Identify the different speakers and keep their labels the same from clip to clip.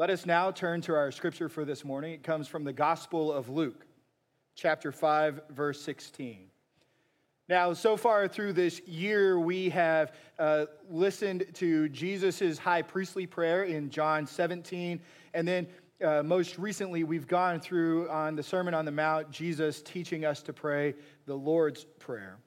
Speaker 1: Let us now turn to our scripture for this morning. It comes from the Gospel of Luke, chapter 5, verse 16. Now, so far through this year, we have uh, listened to Jesus' high priestly prayer in John 17. And then uh, most recently, we've gone through on the Sermon on the Mount, Jesus teaching us to pray the Lord's Prayer.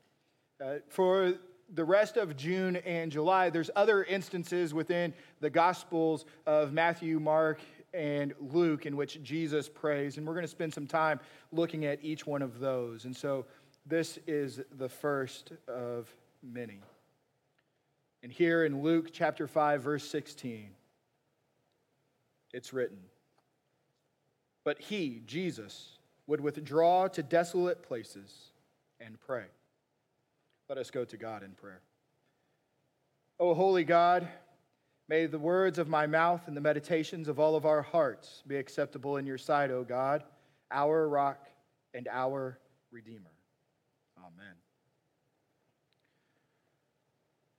Speaker 1: Uh, for the rest of June and July, there's other instances within the Gospels of Matthew, Mark, and Luke in which Jesus prays. And we're going to spend some time looking at each one of those. And so, this is the first of many. And here in Luke chapter 5, verse 16, it's written But he, Jesus, would withdraw to desolate places and pray. Let us go to God in prayer. O holy God, may the words of my mouth and the meditations of all of our hearts be acceptable in your sight, O God, our rock and our Redeemer. Amen.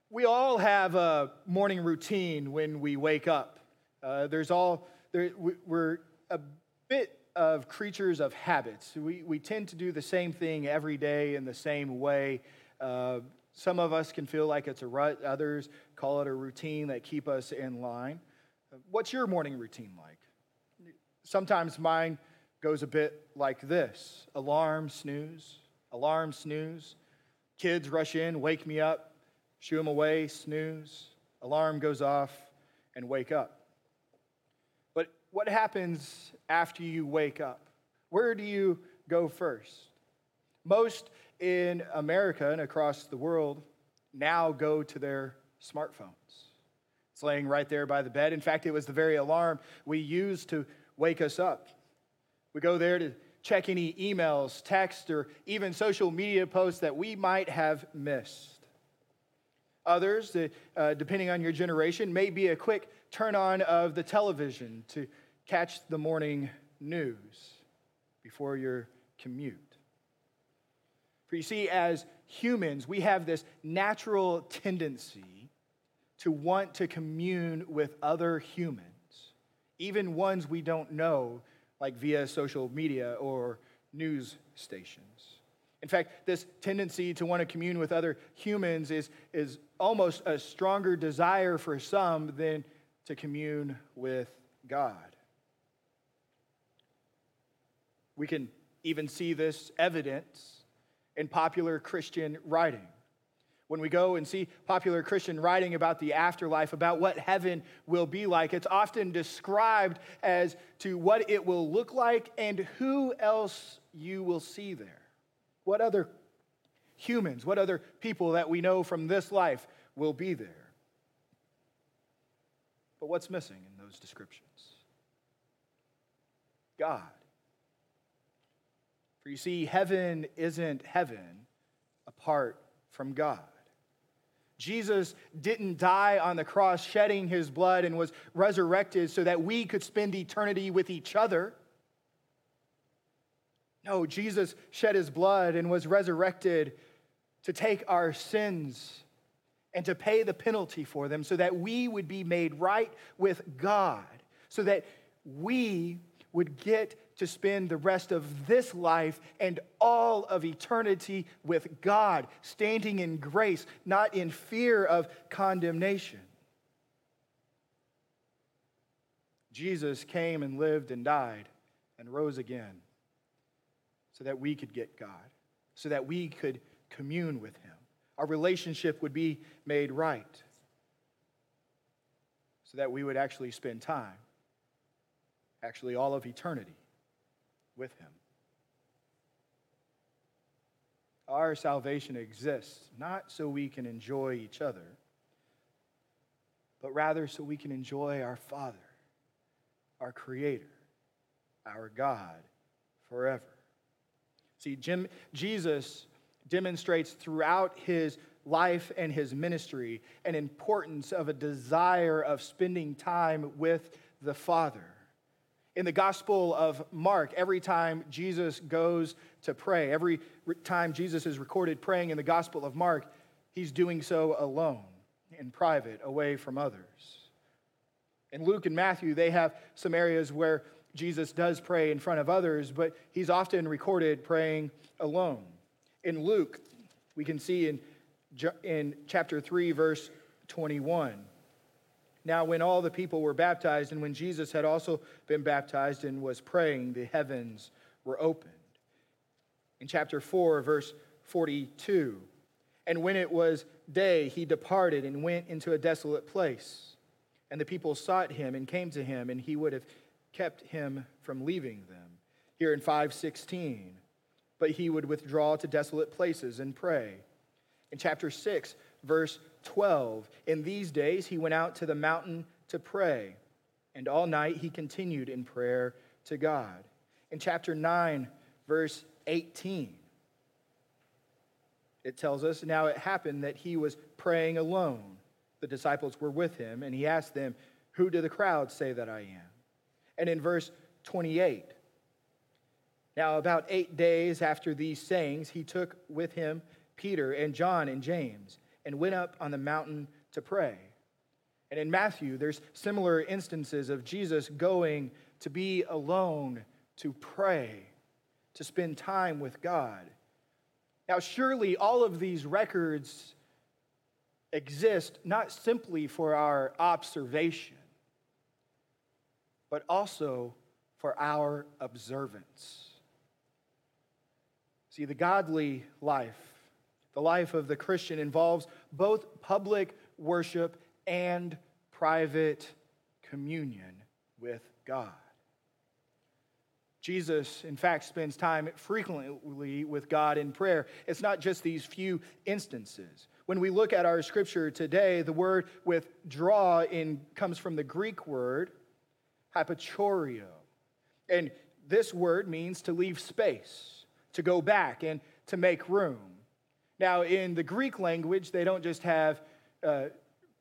Speaker 1: We all have a morning routine when we wake up. Uh, there's all, there, we're a bit of creatures of habits. We, we tend to do the same thing every day in the same way. Uh, some of us can feel like it's a rut, others call it a routine that keep us in line. What's your morning routine like? Sometimes mine goes a bit like this alarm, snooze, alarm, snooze. Kids rush in, wake me up, shoo them away, snooze. Alarm goes off, and wake up. But what happens after you wake up? Where do you go first? Most in America and across the world now go to their smartphones. It's laying right there by the bed. In fact, it was the very alarm we used to wake us up. We go there to check any emails, text, or even social media posts that we might have missed. Others, uh, depending on your generation, may be a quick turn on of the television to catch the morning news before your commute. For you see, as humans, we have this natural tendency to want to commune with other humans, even ones we don't know like via social media or news stations. In fact, this tendency to want to commune with other humans is, is almost a stronger desire for some than to commune with God. We can even see this evidence in popular Christian writing when we go and see popular Christian writing about the afterlife, about what heaven will be like, it's often described as to what it will look like and who else you will see there. What other humans, what other people that we know from this life will be there. But what's missing in those descriptions? God. For you see, heaven isn't heaven apart from God. Jesus didn't die on the cross shedding his blood and was resurrected so that we could spend eternity with each other. No, Jesus shed his blood and was resurrected to take our sins and to pay the penalty for them so that we would be made right with God, so that we would get to spend the rest of this life and all of eternity with God, standing in grace, not in fear of condemnation. Jesus came and lived and died and rose again so that we could get God, so that we could commune with Him. Our relationship would be made right, so that we would actually spend time, actually all of eternity, with him. Our salvation exists not so we can enjoy each other, but rather so we can enjoy our Father, our Creator, our God forever. See, Jim, Jesus demonstrates throughout his life and his ministry an importance of a desire of spending time with the Father. In the Gospel of Mark, every time Jesus goes to pray, every time Jesus is recorded praying in the Gospel of Mark, he's doing so alone, in private, away from others. In Luke and Matthew, they have some areas where Jesus does pray in front of others, but he's often recorded praying alone. In Luke, we can see in, in chapter 3, verse 21. Now, when all the people were baptized, and when Jesus had also been baptized and was praying, the heavens were opened. In chapter 4, verse 42, and when it was day, he departed and went into a desolate place. And the people sought him and came to him, and he would have kept him from leaving them. Here in 516, but he would withdraw to desolate places and pray. In chapter 6, verse 12, in these days he went out to the mountain to pray, and all night he continued in prayer to God. In chapter 9, verse 18, it tells us now it happened that he was praying alone. The disciples were with him, and he asked them, Who do the crowd say that I am? And in verse 28, now about eight days after these sayings, he took with him Peter and John and James and went up on the mountain to pray. And in Matthew, there's similar instances of Jesus going to be alone to pray, to spend time with God. Now, surely all of these records exist not simply for our observation, but also for our observance. See, the godly life, the life of the Christian, involves both public worship and private communion with God. Jesus, in fact, spends time frequently with God in prayer. It's not just these few instances. When we look at our scripture today, the word withdraw in, comes from the Greek word hyperchorio. And this word means to leave space, to go back, and to make room. Now, in the Greek language, they don't just have uh,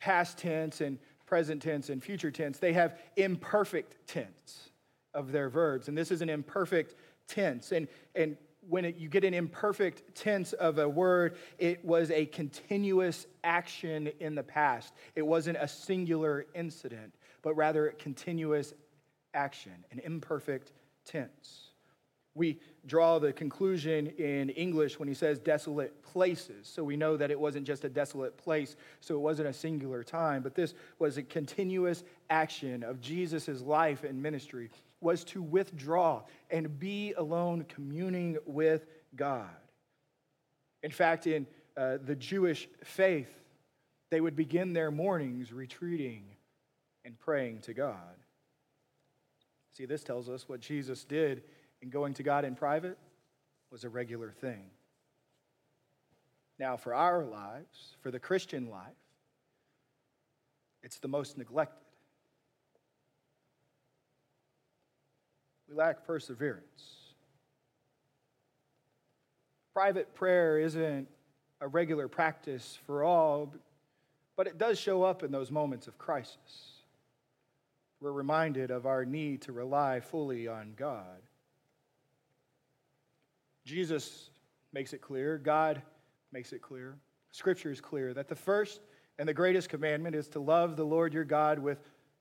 Speaker 1: past tense and present tense and future tense, they have imperfect tense of their verbs. And this is an imperfect tense. And, and when it, you get an imperfect tense of a word, it was a continuous action in the past. It wasn't a singular incident, but rather a continuous action, an imperfect tense. We draw the conclusion in English when he says desolate places. So we know that it wasn't just a desolate place, so it wasn't a singular time, but this was a continuous action of Jesus' life and ministry was to withdraw and be alone, communing with God. In fact, in uh, the Jewish faith, they would begin their mornings retreating and praying to God. See, this tells us what Jesus did in going to God in private was a regular thing. Now, for our lives, for the Christian life, it's the most neglected. We lack perseverance. Private prayer isn't a regular practice for all, but it does show up in those moments of crisis. We're reminded of our need to rely fully on God. Jesus makes it clear, God makes it clear, Scripture is clear that the first and the greatest commandment is to love the Lord your God with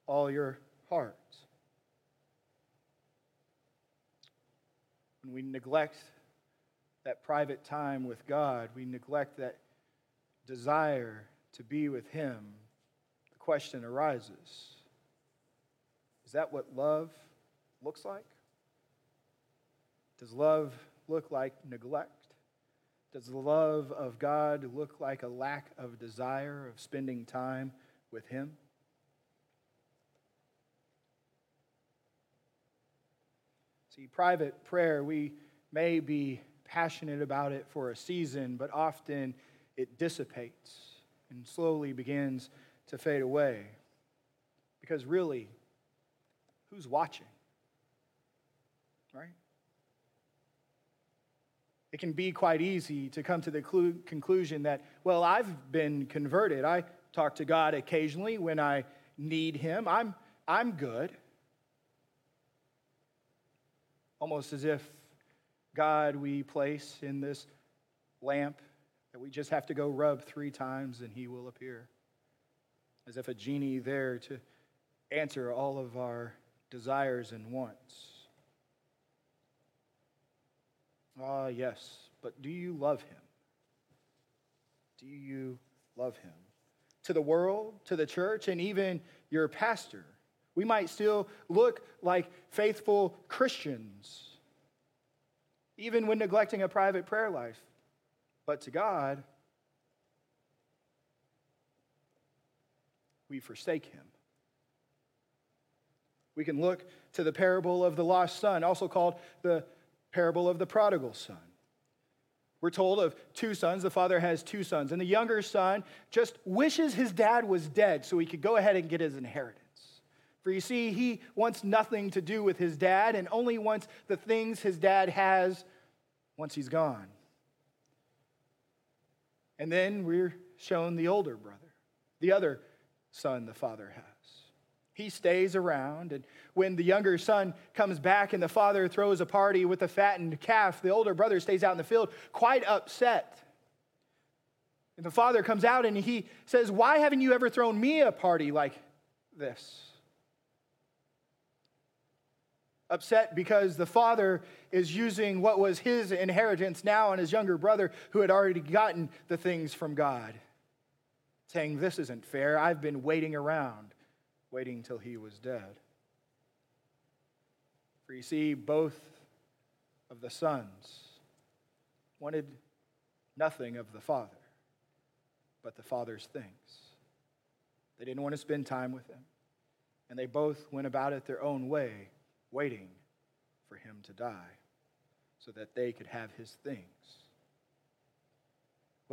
Speaker 1: all your heart. When we neglect that private time with God, we neglect that desire to be with Him, the question arises Is that what love looks like? Does love look like neglect? Does the love of God look like a lack of desire of spending time with Him? See, private prayer, we may be passionate about it for a season, but often it dissipates and slowly begins to fade away. Because really, who's watching? Right? It can be quite easy to come to the conclusion that, well, I've been converted. I talk to God occasionally when I need Him. I'm, I'm good almost as if God we place in this lamp that we just have to go rub three times and he will appear. As if a genie there to answer all of our desires and wants. Ah, yes, but do you love him? Do you love him? To the world, to the church, and even your pastor. We might still look like faithful Christians, even when neglecting a private prayer life. But to God, we forsake him. We can look to the parable of the lost son, also called the parable of the prodigal son. We're told of two sons. The father has two sons. And the younger son just wishes his dad was dead so he could go ahead and get his inheritance. For you see, he wants nothing to do with his dad and only wants the things his dad has once he's gone. And then we're shown the older brother, the other son the father has. He stays around, and when the younger son comes back and the father throws a party with a fattened calf, the older brother stays out in the field quite upset. And the father comes out and he says, Why haven't you ever thrown me a party like this? Upset because the father is using what was his inheritance now on his younger brother who had already gotten the things from God, saying, This isn't fair. I've been waiting around, waiting till he was dead. For you see, both of the sons wanted nothing of the Father but the Father's things. They didn't want to spend time with him. And they both went about it their own way, waiting for him to die so that they could have his things.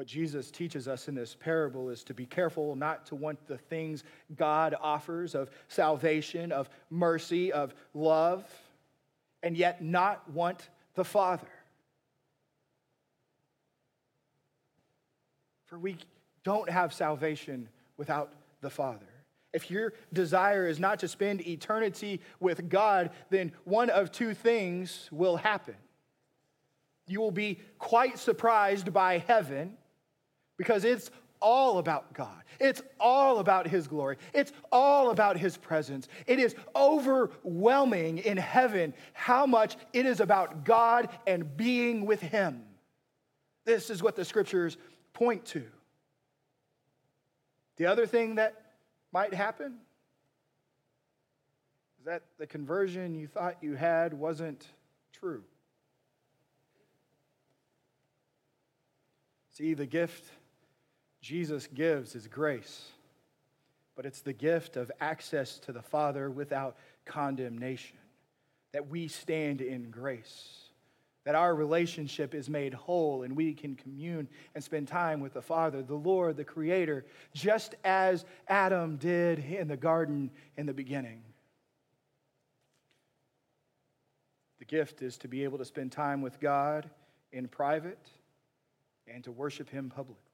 Speaker 1: What Jesus teaches us in this parable is to be careful not to want the things God offers of salvation, of mercy, of love and yet not want the Father. For we don't have salvation without the Father. If your desire is not to spend eternity with God, then one of two things will happen. You will be quite surprised by heaven because it's all about God. It's all about His glory. It's all about His presence. It is overwhelming in heaven how much it is about God and being with Him. This is what the scriptures point to. The other thing that might happen is that the conversion you thought you had wasn't true. See, the gift Jesus gives is grace, but it's the gift of access to the Father without condemnation, that we stand in grace. That our relationship is made whole and we can commune and spend time with the Father, the Lord, the Creator, just as Adam did in the garden in the beginning. The gift is to be able to spend time with God in private and to worship Him publicly.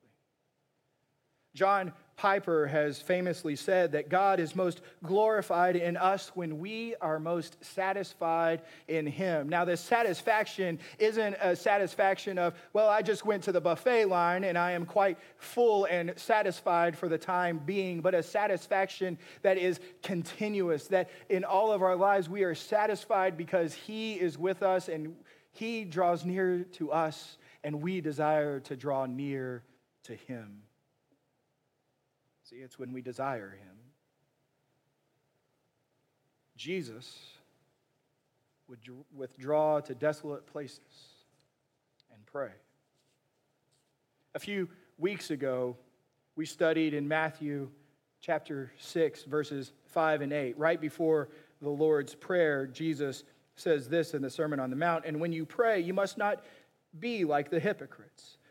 Speaker 1: John Piper has famously said that God is most glorified in us when we are most satisfied in Him. Now, this satisfaction isn't a satisfaction of, well, I just went to the buffet line and I am quite full and satisfied for the time being, but a satisfaction that is continuous, that in all of our lives we are satisfied because He is with us and He draws near to us and we desire to draw near to Him. See, it's when we desire Him. Jesus would withdraw to desolate places and pray. A few weeks ago, we studied in Matthew chapter 6, verses 5 and 8. Right before the Lord's Prayer, Jesus says this in the Sermon on the Mount And when you pray, you must not be like the hypocrites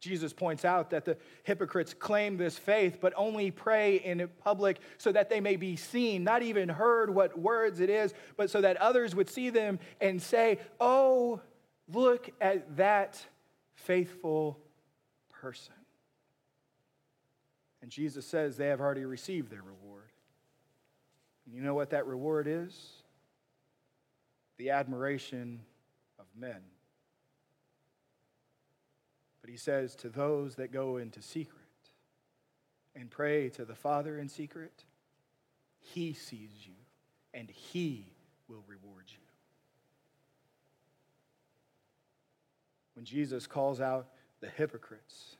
Speaker 1: Jesus points out that the hypocrites claim this faith, but only pray in public so that they may be seen, not even heard what words it is, but so that others would see them and say, Oh, look at that faithful person. And Jesus says they have already received their reward. And you know what that reward is? The admiration of men. But he says, to those that go into secret and pray to the Father in secret, he sees you and he will reward you. When Jesus calls out the hypocrites,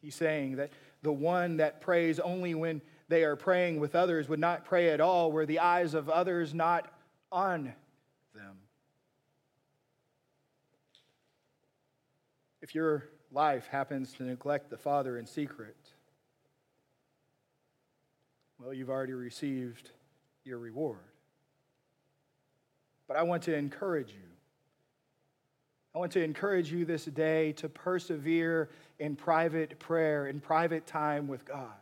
Speaker 1: he's saying that the one that prays only when they are praying with others would not pray at all, were the eyes of others not on them. If your life happens to neglect the Father in secret, well, you've already received your reward. But I want to encourage you. I want to encourage you this day to persevere in private prayer, in private time with God.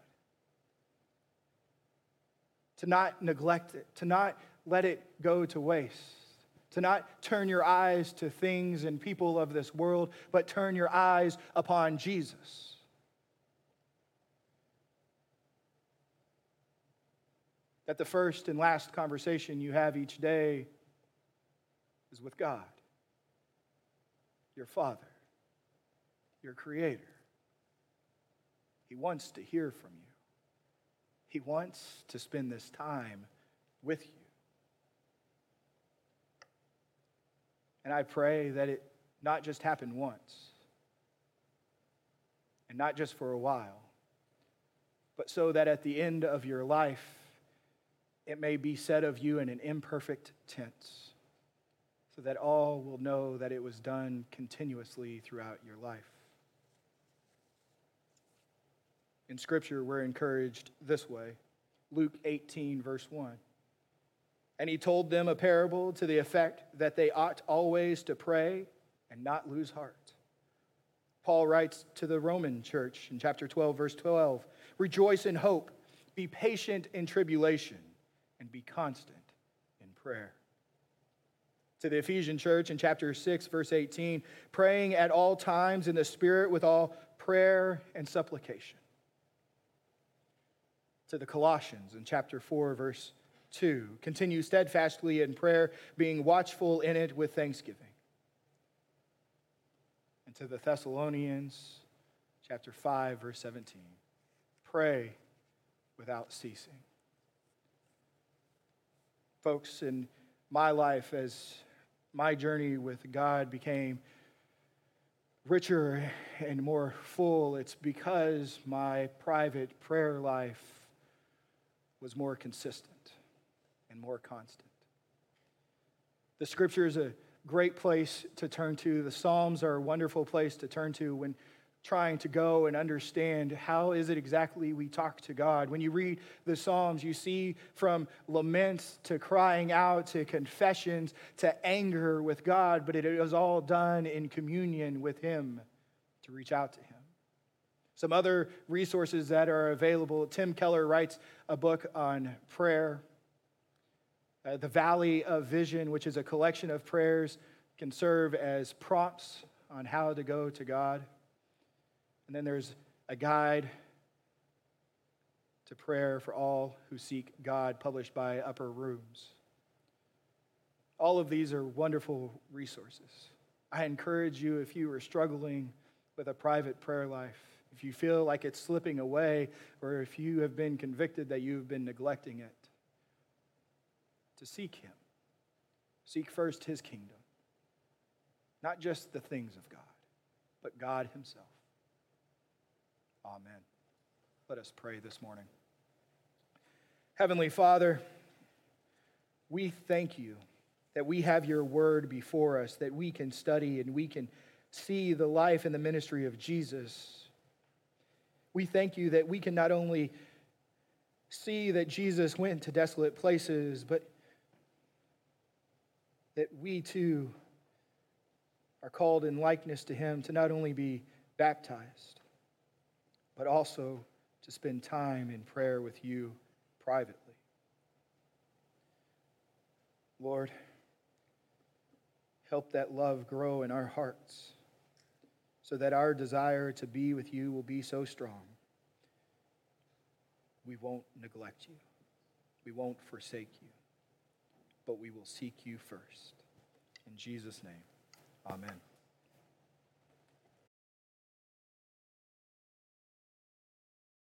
Speaker 1: To not neglect it, to not let it go to waste, to not turn your eyes to things and people of this world, but turn your eyes upon Jesus. That the first and last conversation you have each day is with God, your Father, your Creator. He wants to hear from you, He wants to spend this time with you. And I pray that it not just happen once, and not just for a while, but so that at the end of your life, it may be said of you in an imperfect tense so that all will know that it was done continuously throughout your life. In Scripture, we're encouraged this way Luke 18, verse 1. And he told them a parable to the effect that they ought always to pray and not lose heart. Paul writes to the Roman church in chapter 12, verse 12 Rejoice in hope, be patient in tribulation, and be constant in prayer to the Ephesian church in chapter 6, verse 18, praying at all times in the Spirit with all prayer and supplication. To the Colossians in chapter 4, verse 2, continue steadfastly in prayer, being watchful in it with thanksgiving. And to the Thessalonians, chapter 5, verse 17, pray without ceasing. Folks, in my life as my journey with God became richer and more full, it's because my private prayer life was more consistent and more constant. The scripture is a great place to turn to. The Psalms are a wonderful place to turn to when trying to go and understand how is it exactly we talk to God. When you read the Psalms, you see from laments to crying out to confessions to anger with God, but it is all done in communion with Him to reach out to Him. Some other resources that are available Tim Keller writes a book on prayer. Uh, the Valley of Vision, which is a collection of prayers, can serve as prompts on how to go to God. And then there's a guide to prayer for all who seek God, published by Upper Rooms. All of these are wonderful resources. I encourage you, if you are struggling with a private prayer life, if you feel like it's slipping away, or if you have been convicted that you've been neglecting it, to seek Him. Seek first His kingdom, not just the things of God, but God Himself. Amen. Let us pray this morning. Heavenly Father, we thank you that we have your word before us, that we can study and we can see the life and the ministry of Jesus. We thank you that we can not only see that Jesus went to desolate places, but that we too are called in likeness to him to not only be baptized, but also to spend time in prayer with you privately. Lord, help that love grow in our hearts so that our desire to be with you will be so strong. We won't neglect you, we won't forsake you, but we will seek you first. In Jesus' name, amen.